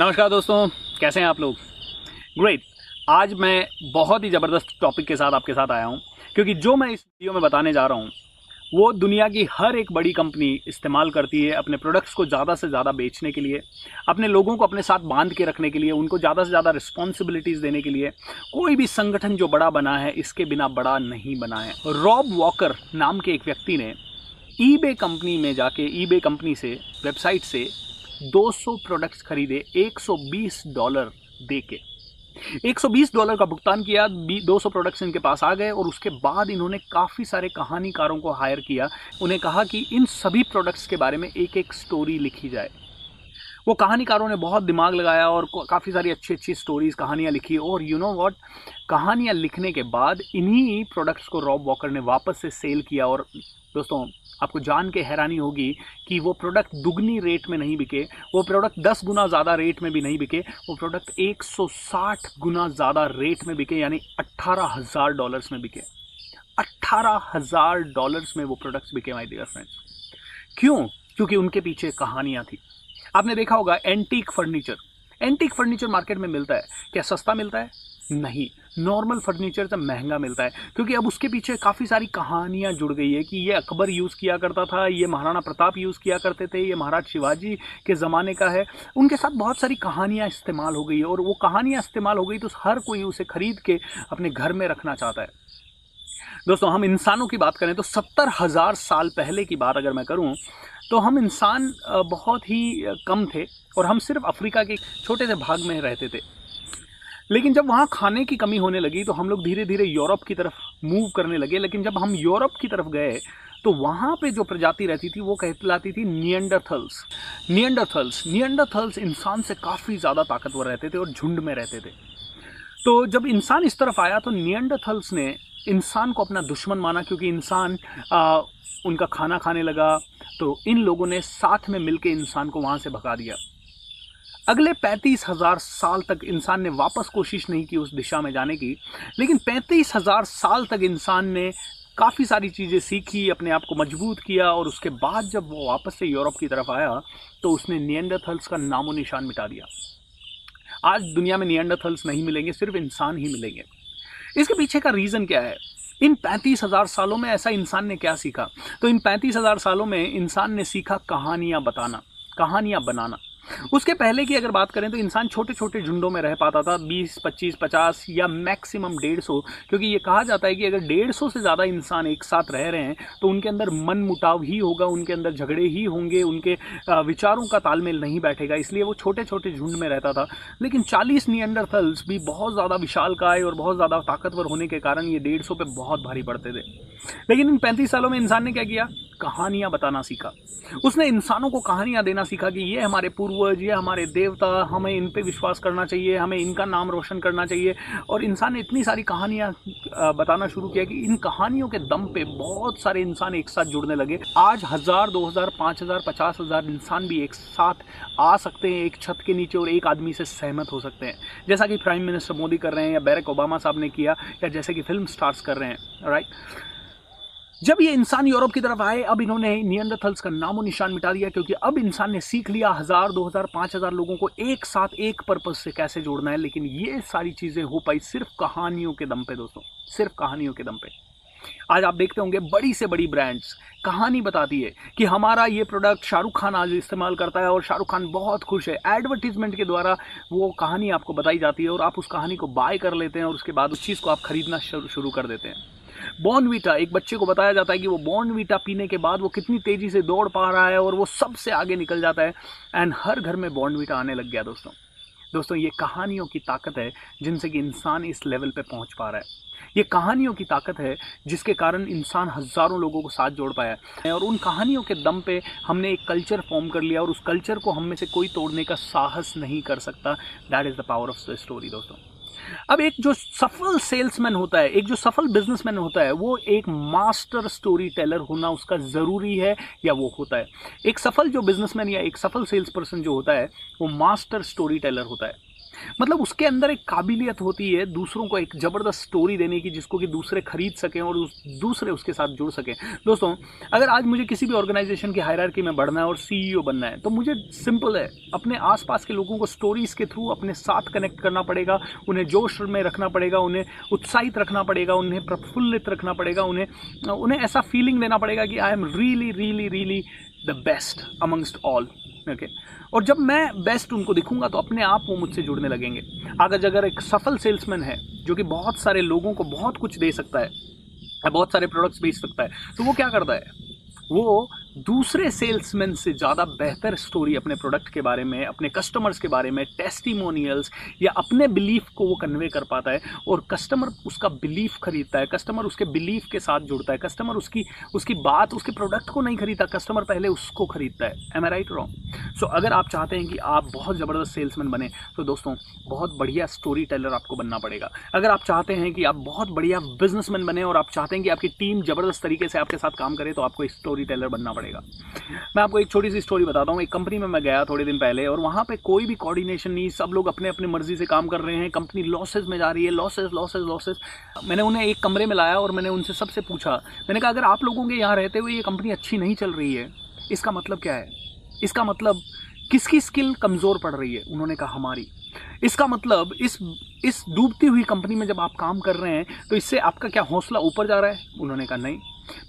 नमस्कार दोस्तों, कैसे हैं आप लोग? ग्रेट आज मैं बहुत ही ज़बरदस्त टॉपिक के साथ आपके साथ आया हूँ, क्योंकि जो मैं इस वीडियो में बताने जा रहा हूँ, वो दुनिया की हर एक बड़ी कंपनी इस्तेमाल करती है अपने प्रोडक्ट्स को ज़्यादा से ज़्यादा बेचने के लिए, अपने लोगों को अपने साथ बाँध के रखने के लिए, उनको ज़्यादा से ज़्यादा रिस्पॉन्सिबिलिटीज़ देने के लिए। कोई भी संगठन जो बड़ा बना है, इसके बिना बड़ा नहीं बना है। रॉब वॉकर नाम के एक व्यक्ति ने ईबे कंपनी में जाके ईबे कंपनी से वेबसाइट से 200 प्रोडक्ट्स खरीदे 120 डॉलर दे के 120 डॉलर का भुगतान किया 200 प्रोडक्ट्स इनके पास आ गए और उसके बाद इन्होंने काफ़ी सारे कहानीकारों को हायर किया। उन्हें कहा कि इन सभी प्रोडक्ट्स के बारे में एक एक स्टोरी लिखी जाए। वो कहानीकारों ने बहुत दिमाग लगाया और काफ़ी सारी अच्छी अच्छी स्टोरीज कहानियाँ लिखी और यू नो वॉट कहानियाँ लिखने के बाद इन्हीं प्रोडक्ट्स को रॉब वॉकर ने वापस से सेल किया और दोस्तों आपको जान के हैरानी होगी कि वो प्रोडक्ट दुगनी रेट में नहीं बिके, वो प्रोडक्ट 10 गुना ज़्यादा रेट में भी नहीं बिके, वो प्रोडक्ट 160 गुना ज़्यादा रेट में बिके, यानी अट्ठारह हज़ार डॉलर्स में बिके। अट्ठारह हज़ार डॉलर्स में वो प्रोडक्ट्स बिके माई डियर फ्रेंड्स क्यों? क्योंकि उनके पीछे कहानियाँ थी। आपने देखा होगा antique furniture antique furniture market में मिलता है। क्या सस्ता मिलता है? नहीं। नॉर्मल फर्नीचर तो महँगा मिलता है, क्योंकि अब उसके पीछे काफ़ी सारी कहानियाँ जुड़ गई है कि ये अकबर यूज़ किया करता था, ये महाराणा प्रताप यूज़ किया करते थे, ये महाराज शिवाजी के ज़माने का है। उनके साथ बहुत सारी कहानियाँ इस्तेमाल हो गई है और वो कहानियाँ इस्तेमाल हो गई तो हर कोई उसे खरीद के अपने घर में रखना चाहता है। दोस्तों, हम इंसानों की बात करें तो सत्तर हज़ार साल पहले की बात अगर मैं करूँ तो हम इंसान बहुत ही कम थे और हम सिर्फ़ अफ्रीका के छोटे से भाग में रहते थे। लेकिन जब वहाँ खाने की कमी होने लगी तो हम लोग धीरे धीरे यूरोप की तरफ़ मूव करने लगे। लेकिन जब हम यूरोप की तरफ़ गए तो वहाँ पे जो प्रजाति रहती थी, वो कहलाती थी नियंडरथल्स नियंडरथल्स नियंडरथल्स इंसान से काफ़ी ज़्यादा ताकतवर रहते थे और झुंड में रहते थे। तो जब इंसान इस तरफ़ आया तो नियंडरथल्स ने इंसान को अपना दुश्मन माना, क्योंकि इंसान उनका खाना खाने लगा तो इन लोगों ने साथ में मिलकर इंसान को वहाँ से भगा दिया। अगले पैंतीस हज़ार साल तक इंसान ने वापस कोशिश नहीं की उस दिशा में जाने की, लेकिन पैंतीस हज़ार साल तक इंसान ने काफ़ी सारी चीज़ें सीखी, अपने आप को मज़बूत किया, और उसके बाद जब वो वापस से यूरोप की तरफ़ आया तो उसने नियंडरथल्स का नामो निशान मिटा दिया। आज दुनिया में नियंडरथल्स नहीं मिलेंगे, सिर्फ़ इंसान ही मिलेंगे। इसके पीछे का रीज़न क्या है? इन पैंतीस हज़ार सालों में ऐसा इंसान ने क्या सीखा? तो इन पैंतीस हज़ार सालों में इंसान ने सीखा कहानियाँ बताना, कहानियाँ बनाना। उसके पहले की अगर बात करें तो इंसान छोटे छोटे झुंडों में रह पाता था 20, 25, 50 या मैक्सिमम डेढ़ सौ क्योंकि ये कहा जाता है कि अगर डेढ़ सौ से ज़्यादा इंसान एक साथ रह रहे हैं तो उनके अंदर मन मुटाव ही होगा उनके अंदर झगड़े ही होंगे उनके विचारों का तालमेल नहीं बैठेगा इसलिए वो छोटे छोटे झुंड में रहता था। लेकिन चालीस नियंडरथल्स भी बहुत ज़्यादा विशाल काय और बहुत ज़्यादा ताकतवर होने के कारण ये डेढ़ सौ पे बहुत भारी पड़ते थे। लेकिन इन पैंतीस सालों में इंसान ने क्या किया? कहानियाँ बताना सीखा। उसने इंसानों को कहानियाँ देना सीखा कि ये हमारे पूर्वज ये हमारे देवता, हमें इन पे विश्वास करना चाहिए, हमें इनका नाम रोशन करना चाहिए। और इंसान ने इतनी सारी कहानियाँ बताना शुरू किया कि इन कहानियों के दम पे बहुत सारे इंसान एक साथ जुड़ने लगे। आज हज़ार, दो हज़ार, पाँच हज़ार, पचास हज़ार इंसान भी एक साथ आ सकते हैं, एक छत के नीचे और एक आदमी से सहमत हो सकते हैं। जैसा कि प्राइम मिनिस्टर मोदी कर रहे हैं या बैरक ओबामा साहब ने किया, या जैसे कि फ़िल्म स्टार्स कर रहे हैं राइट जब ये इंसान यूरोप की तरफ़ आए, अब इन्होंने नियंडरथल्स का नामो निशान मिटा दिया, क्योंकि अब इंसान ने सीख लिया हज़ार, दो हज़ार, पाँच हज़ार लोगों को एक साथ, एक पर्पज से कैसे जोड़ना है। लेकिन ये सारी चीज़ें हो पाई सिर्फ़ कहानियों के दम पे, दोस्तों। सिर्फ़ कहानियों के दम पे। आज आप देखते होंगे बड़ी से बड़ी ब्रांड्स कहानी बताती है कि हमारा ये प्रोडक्ट शाहरुख खान आज इस्तेमाल करता है और शाहरुख खान बहुत खुश है। एडवर्टीजमेंट के द्वारा वो कहानी आपको बताई जाती है और आप उस कहानी को बाय कर लेते हैं और उसके बाद उस चीज़ को आप खरीदना शुरू कर देते हैं। बॉर्नवीटा एक बच्चे को बताया जाता है कि वो बॉर्नवीटा पीने के बाद वो कितनी तेज़ी से दौड़ पा रहा है और वो सबसे आगे निकल जाता है। एंड हर घर में बॉर्नवीटा आने लग गया दोस्तों। दोस्तों, ये कहानियों की ताकत है जिनसे कि इंसान इस लेवल पे पहुँच पा रहा है। ये कहानियों की ताकत है जिसके कारण इंसान हज़ारों लोगों को साथ जोड़ पाया है। और उन कहानियों के दम पे हमने एक कल्चर फॉर्म कर लिया और उस कल्चर को हम में से कोई तोड़ने का साहस नहीं कर सकता। That is the power of the story दोस्तों। अब एक जो सफल सेल्समैन होता है, एक जो सफल बिजनेसमैन होता है, वो एक मास्टर स्टोरी टेलर होना उसका ज़रूरी है या वो होता है? एक सफल जो बिजनेसमैन या एक सफल सेल्स पर्सन जो होता है, वो मास्टर स्टोरी टेलर होता है। मतलब उसके अंदर एक काबिलियत होती है दूसरों को एक ज़बरदस्त स्टोरी देने की, जिसको कि दूसरे खरीद सकें और उस दूसरे उसके साथ जुड़ सकें। दोस्तों, अगर आज मुझे किसी भी ऑर्गेनाइजेशन की हायरार्की में बढ़ना है और सीईओ बनना है तो मुझे सिंपल है। अपने आसपास के लोगों को स्टोरीज के थ्रू अपने साथ कनेक्ट करना पड़ेगा, उन्हें जोश में रखना पड़ेगा, उन्हें उत्साहित रखना पड़ेगा, उन्हें प्रफुल्लित रखना पड़ेगा, उन्हें उन्हें ऐसा फीलिंग देना पड़ेगा कि I am really really really the best amongst all okay और जब मैं बेस्ट उनको दिखूँगा तो अपने आप वो मुझसे जुड़ने लगेंगे। अगर अगर एक सफल सेल्समैन है, जो कि बहुत सारे लोगों को बहुत कुछ दे सकता है बहुत सारे प्रोडक्ट्स बेच सकता है तो वो क्या करता है? वो दूसरे सेल्समैन से ज़्यादा बेहतर स्टोरी अपने प्रोडक्ट के बारे में अपने कस्टमर्स के बारे में टेस्टिमोनियल्स या अपने बिलीफ को वो कन्वे कर पाता है और कस्टमर उसका बिलीफ खरीदता है कस्टमर उसके बिलीफ के साथ जुड़ता है कस्टमर उसकी उसकी बात उसके प्रोडक्ट को नहीं खरीदता कस्टमर पहले उसको खरीदता है। Am I right wrong so अगर आप चाहते हैं कि आप बहुत ज़बरदस्त सेल्समैन बने तो दोस्तों बहुत बढ़िया स्टोरी टेलर आपको बनना पड़ेगा। अगर आप चाहते हैं कि आप बहुत बढ़िया बिजनेसमैन बने और आप चाहते हैं कि आपकी टीम ज़बरदस्त तरीके से आपके साथ काम करे तो आपको स्टोरी टेलर बनना पड़ेगा। पड़ेगा मैं आपको एक छोटी सी स्टोरी बताता हूँ। एक कंपनी में मैं गया थोड़े दिन पहले और वहाँ पे कोई भी कोऑर्डिनेशन नहीं, सब लोग अपने अपने मर्ज़ी से काम कर रहे हैं। कंपनी लॉसेज में जा रही है लॉसेज लॉसेज लॉसेज मैंने उन्हें एक कमरे में लाया और मैंने उनसे सबसे पूछा, मैंने कहा, अगर आप लोगों के यहाँ रहते हुए ये कंपनी अच्छी नहीं चल रही है, इसका मतलब क्या है? इसका मतलब किसकी स्किल कमज़ोर पड़ रही है? उन्होंने कहा, हमारी। इसका मतलब इस इस डूबती हुई कंपनी में जब आप काम कर रहे हैं तो इससे आपका क्या हौसला ऊपर जा रहा है? उन्होंने कहा, नहीं।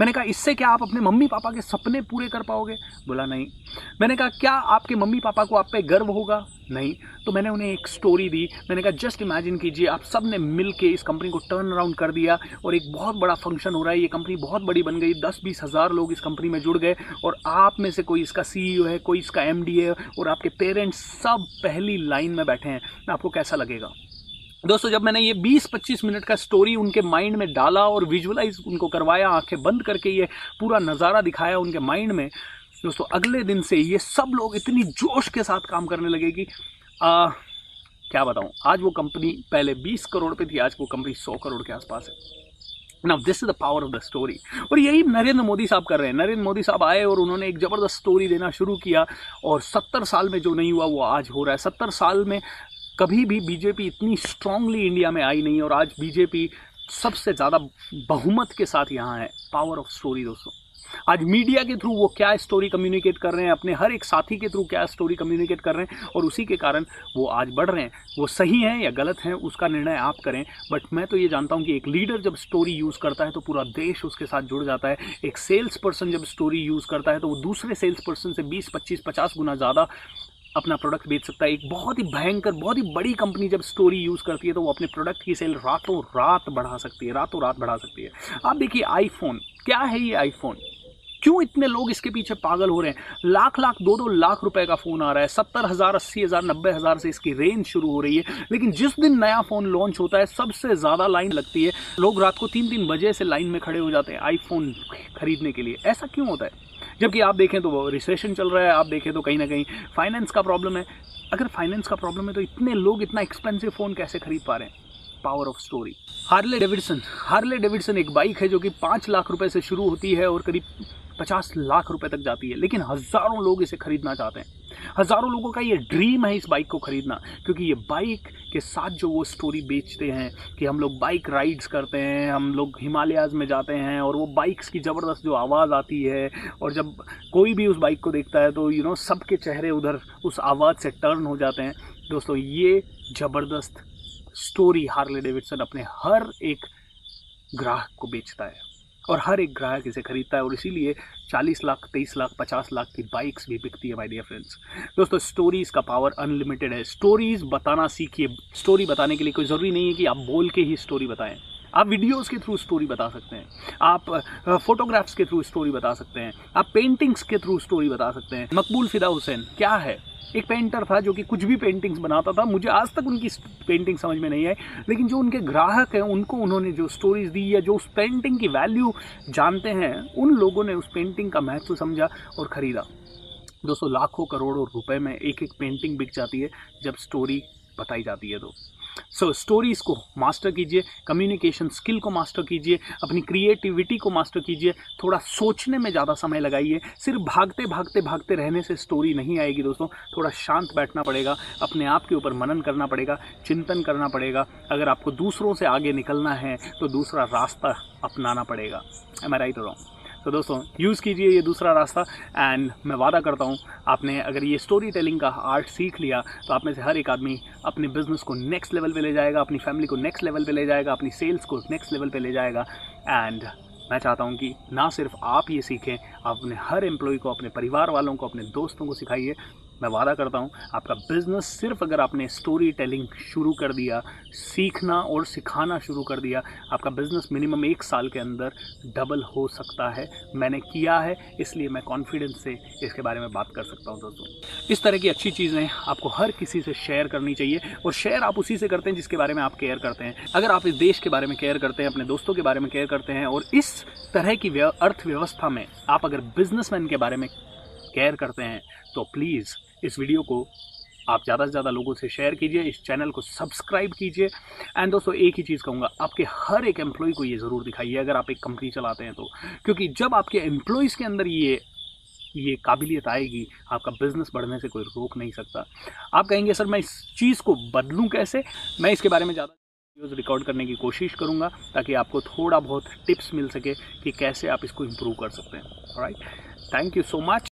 मैंने कहा, इससे क्या आप अपने मम्मी पापा के सपने पूरे कर पाओगे? बोला, नहीं। मैंने कहा, क्या आपके मम्मी पापा को आप पे गर्व होगा? नहीं। तो मैंने उन्हें एक स्टोरी दी। मैंने कहा, जस्ट इमेजिन कीजिए, आप सबने मिल के इस कंपनी को टर्न अराउंड कर दिया और एक बहुत बड़ा फ़ंक्शन हो रहा है। ये कंपनी बहुत बड़ी बन गई। दस बीस हज़ार लोग इस कंपनी में जुड़ गए और आप में से कोई इसका सी है, कोई इसका एमडी है और आपके पेरेंट्स सब पहली लाइन में बैठे हैं। आपको कैसा लगेगा? दोस्तों जब मैंने ये 20-25 मिनट का स्टोरी उनके माइंड में डाला और विजुअलाइज उनको करवाया आँखें बंद करके ये पूरा नज़ारा दिखाया उनके माइंड में दोस्तों अगले दिन से ये सब लोग इतनी जोश के साथ काम करने लगे कि आ, क्या बताऊँ आज वो कंपनी पहले 20 करोड़ पे थी आज वो कंपनी 100 करोड़ के आसपास है। Now this is the power of the story और यही नरेंद्र मोदी साहब कर रहे हैं। नरेंद्र मोदी साहब आए और उन्होंने एक ज़बरदस्त स्टोरी देना शुरू किया और सत्तर साल में जो नहीं हुआ वो आज हो रहा है। सत्तर साल में कभी भी बीजेपी इतनी स्ट्रांगली इंडिया में आई नहीं और आज बीजेपी सबसे ज़्यादा बहुमत के साथ यहाँ है पावर ऑफ़ स्टोरी दोस्तों। आज मीडिया के थ्रू वो क्या स्टोरी कम्युनिकेट कर रहे हैं, अपने हर एक साथी के थ्रू क्या स्टोरी कम्युनिकेट कर रहे हैं और उसी के कारण वो आज बढ़ रहे हैं। वो सही हैं या गलत हैं, उसका निर्णय आप करें। बट मैं तो ये जानता हूँ कि एक लीडर जब स्टोरी यूज़ करता है तो पूरा देश उसके साथ जुड़ जाता है। एक सेल्स पर्सन जब स्टोरी यूज़ करता है तो वो दूसरे सेल्स पर्सन से बीस, पच्चीस, पचास गुना ज़्यादा अपना प्रोडक्ट बेच सकता है। एक बहुत ही भयंकर, बहुत ही बड़ी कंपनी जब स्टोरी यूज़ करती है तो वो अपने प्रोडक्ट की सेल रातों रात बढ़ा सकती है रातों रात बढ़ा सकती है। आप देखिए आईफोन क्या है ये आईफोन क्यों इतने लोग इसके पीछे पागल हो रहे हैं? लाख लाख दो दो लाख रुपए का फ़ोन आ रहा है, सत्तर हज़ार, अस्सी हज़ार, नब्बे हज़ार से इसकी रेंज शुरू हो रही है। लेकिन जिस दिन नया फ़ोन लॉन्च होता है, सबसे ज़्यादा लाइन लगती है। लोग रात को तीन तीन बजे से लाइन में खड़े हो जाते हैं आईफोन खरीदने के लिए। ऐसा क्यों होता है? जबकि आप देखें तो वो रिसेशन चल रहा है, आप देखें तो कहीं ना कहीं फाइनेंस का प्रॉब्लम है। अगर फाइनेंस का प्रॉब्लम है तो इतने लोग इतना एक्सपेंसिव फ़ोन कैसे खरीद पा रहे हैं? Power of story Harley Davidson Harley Davidson एक बाइक है जो कि पाँच लाख रुपये से शुरू होती है और करीब पचास लाख रुपये तक जाती है, लेकिन हज़ारों लोग इसे खरीदना चाहते हैं। हज़ारों लोगों का ये ड्रीम है इस बाइक को ख़रीदना, क्योंकि ये बाइक के साथ जो वो स्टोरी बेचते हैं, कि हम लोग बाइक राइड्स करते हैं, हम लोग हिमालयाज़ में जाते हैं, और वो बाइक्स की ज़बरदस्त जो आवाज़ आती है, और जब कोई भी उस बाइक को देखता है तो यू नो सबके चेहरे उधर उस आवाज़ से टर्न हो जाते हैं। दोस्तों, ये ज़बरदस्त स्टोरी हार्ले डेविडसन अपने हर एक ग्राहक को बेचता है, और हर एक ग्राहक इसे खरीदता है, और इसीलिए 40 लाख 23 लाख 50 लाख की बाइक्स भी बिकती है माय डियर फ्रेंड्स दोस्तों स्टोरीज का पावर अनलिमिटेड है. स्टोरीज बताना सीखिए. स्टोरी बताने के लिए कोई ज़रूरी नहीं है कि आप बोल के ही स्टोरी बताएँ. आप वीडियोस के थ्रू स्टोरी बता सकते हैं। आप फोटोग्राफ्स के थ्रू स्टोरी बता सकते हैं। आप पेंटिंग्स के थ्रू स्टोरी बता सकते हैं। मकबूल फिदा हुसैन, क्या है? एक पेंटर था जो कि कुछ भी पेंटिंग्स बनाता था। मुझे आज तक उनकी पेंटिंग समझ में नहीं आई। लेकिन जो उनके ग्राहक हैं, उनको उन्होंने जो स्टोरीज दी या जो उस पेंटिंग की वैल्यू जानते हैं, उन लोगों ने उस पेंटिंग का महत्व समझा और ख़रीदा। दोस्तों लाखों करोड़ों रुपए में एक एक पेंटिंग बिक जाती है जब स्टोरी बताई जाती है तो। सो so, स्टोरीज को मास्टर कीजिए कम्युनिकेशन स्किल को मास्टर कीजिए अपनी क्रिएटिविटी को मास्टर कीजिए थोड़ा सोचने में ज़्यादा समय लगाइए। सिर्फ़ भागते भागते भागते रहने से स्टोरी नहीं आएगी दोस्तों। थोड़ा शांत बैठना पड़ेगा अपने आप के ऊपर मनन करना पड़ेगा चिंतन करना पड़ेगा। अगर आपको दूसरों से आगे निकलना है तो दूसरा रास्ता अपनाना पड़ेगा। एम आई राइट रॉन्ग तो दोस्तों यूज़ कीजिए ये दूसरा रास्ता एंड मैं वादा करता हूँ, आपने अगर ये स्टोरी टेलिंग का आर्ट सीख लिया तो आप में से हर एक आदमी अपने बिज़नेस को नेक्स्ट लेवल पे ले जाएगा, अपनी फैमिली को नेक्स्ट लेवल पे ले जाएगा, अपनी सेल्स को नेक्स्ट लेवल पे ले जाएगा एंड मैं चाहता हूँ कि ना सिर्फ़ आप ये सीखें, आप अपने हर एम्प्लॉय को, अपने परिवार वालों को, अपने दोस्तों को सिखाइए मैं वादा करता हूँ, आपका बिज़नेस सिर्फ़ अगर आपने स्टोरी टेलिंग शुरू कर दिया, सीखना और सिखाना शुरू कर दिया, आपका बिज़नेस मिनिमम एक साल के अंदर डबल हो सकता है। मैंने किया है, इसलिए मैं कॉन्फिडेंस से इसके बारे में बात कर सकता हूँ, दोस्तों। इस तरह की अच्छी चीज़ें आपको हर किसी से शेयर करनी चाहिए और शेयर आप उसी से करते हैं जिसके बारे में आप केयर करते हैं। अगर आप इस देश के बारे में केयर करते हैं, अपने दोस्तों के बारे में केयर करते हैं और इस तरह की अर्थव्यवस्था में आप अगर बिजनेसमैन के बारे में केयर करते हैं तो प्लीज़ इस वीडियो को आप ज़्यादा से ज़्यादा लोगों से शेयर कीजिए, इस चैनल को सब्सक्राइब कीजिए। एंड दोस्तों, एक ही चीज़ कहूँगा, आपके हर एक एम्प्लॉय को ये ज़रूर दिखाइए, अगर आप एक कंपनी चलाते हैं तो। क्योंकि जब आपके एम्प्लॉयज़ के अंदर ये ये काबिलियत आएगी, आपका बिज़नेस बढ़ने से कोई रोक नहीं सकता। आप कहेंगे, सर, मैं इस चीज़ को बदलूँ कैसे? मैं इसके बारे में ज़्यादा वीडियोज़ रिकॉर्ड करने की कोशिश करूँगा, ताकि आपको थोड़ा बहुत टिप्स मिल सके कि कैसे आप इसको इम्प्रूव कर सकते हैं। Right thank you so much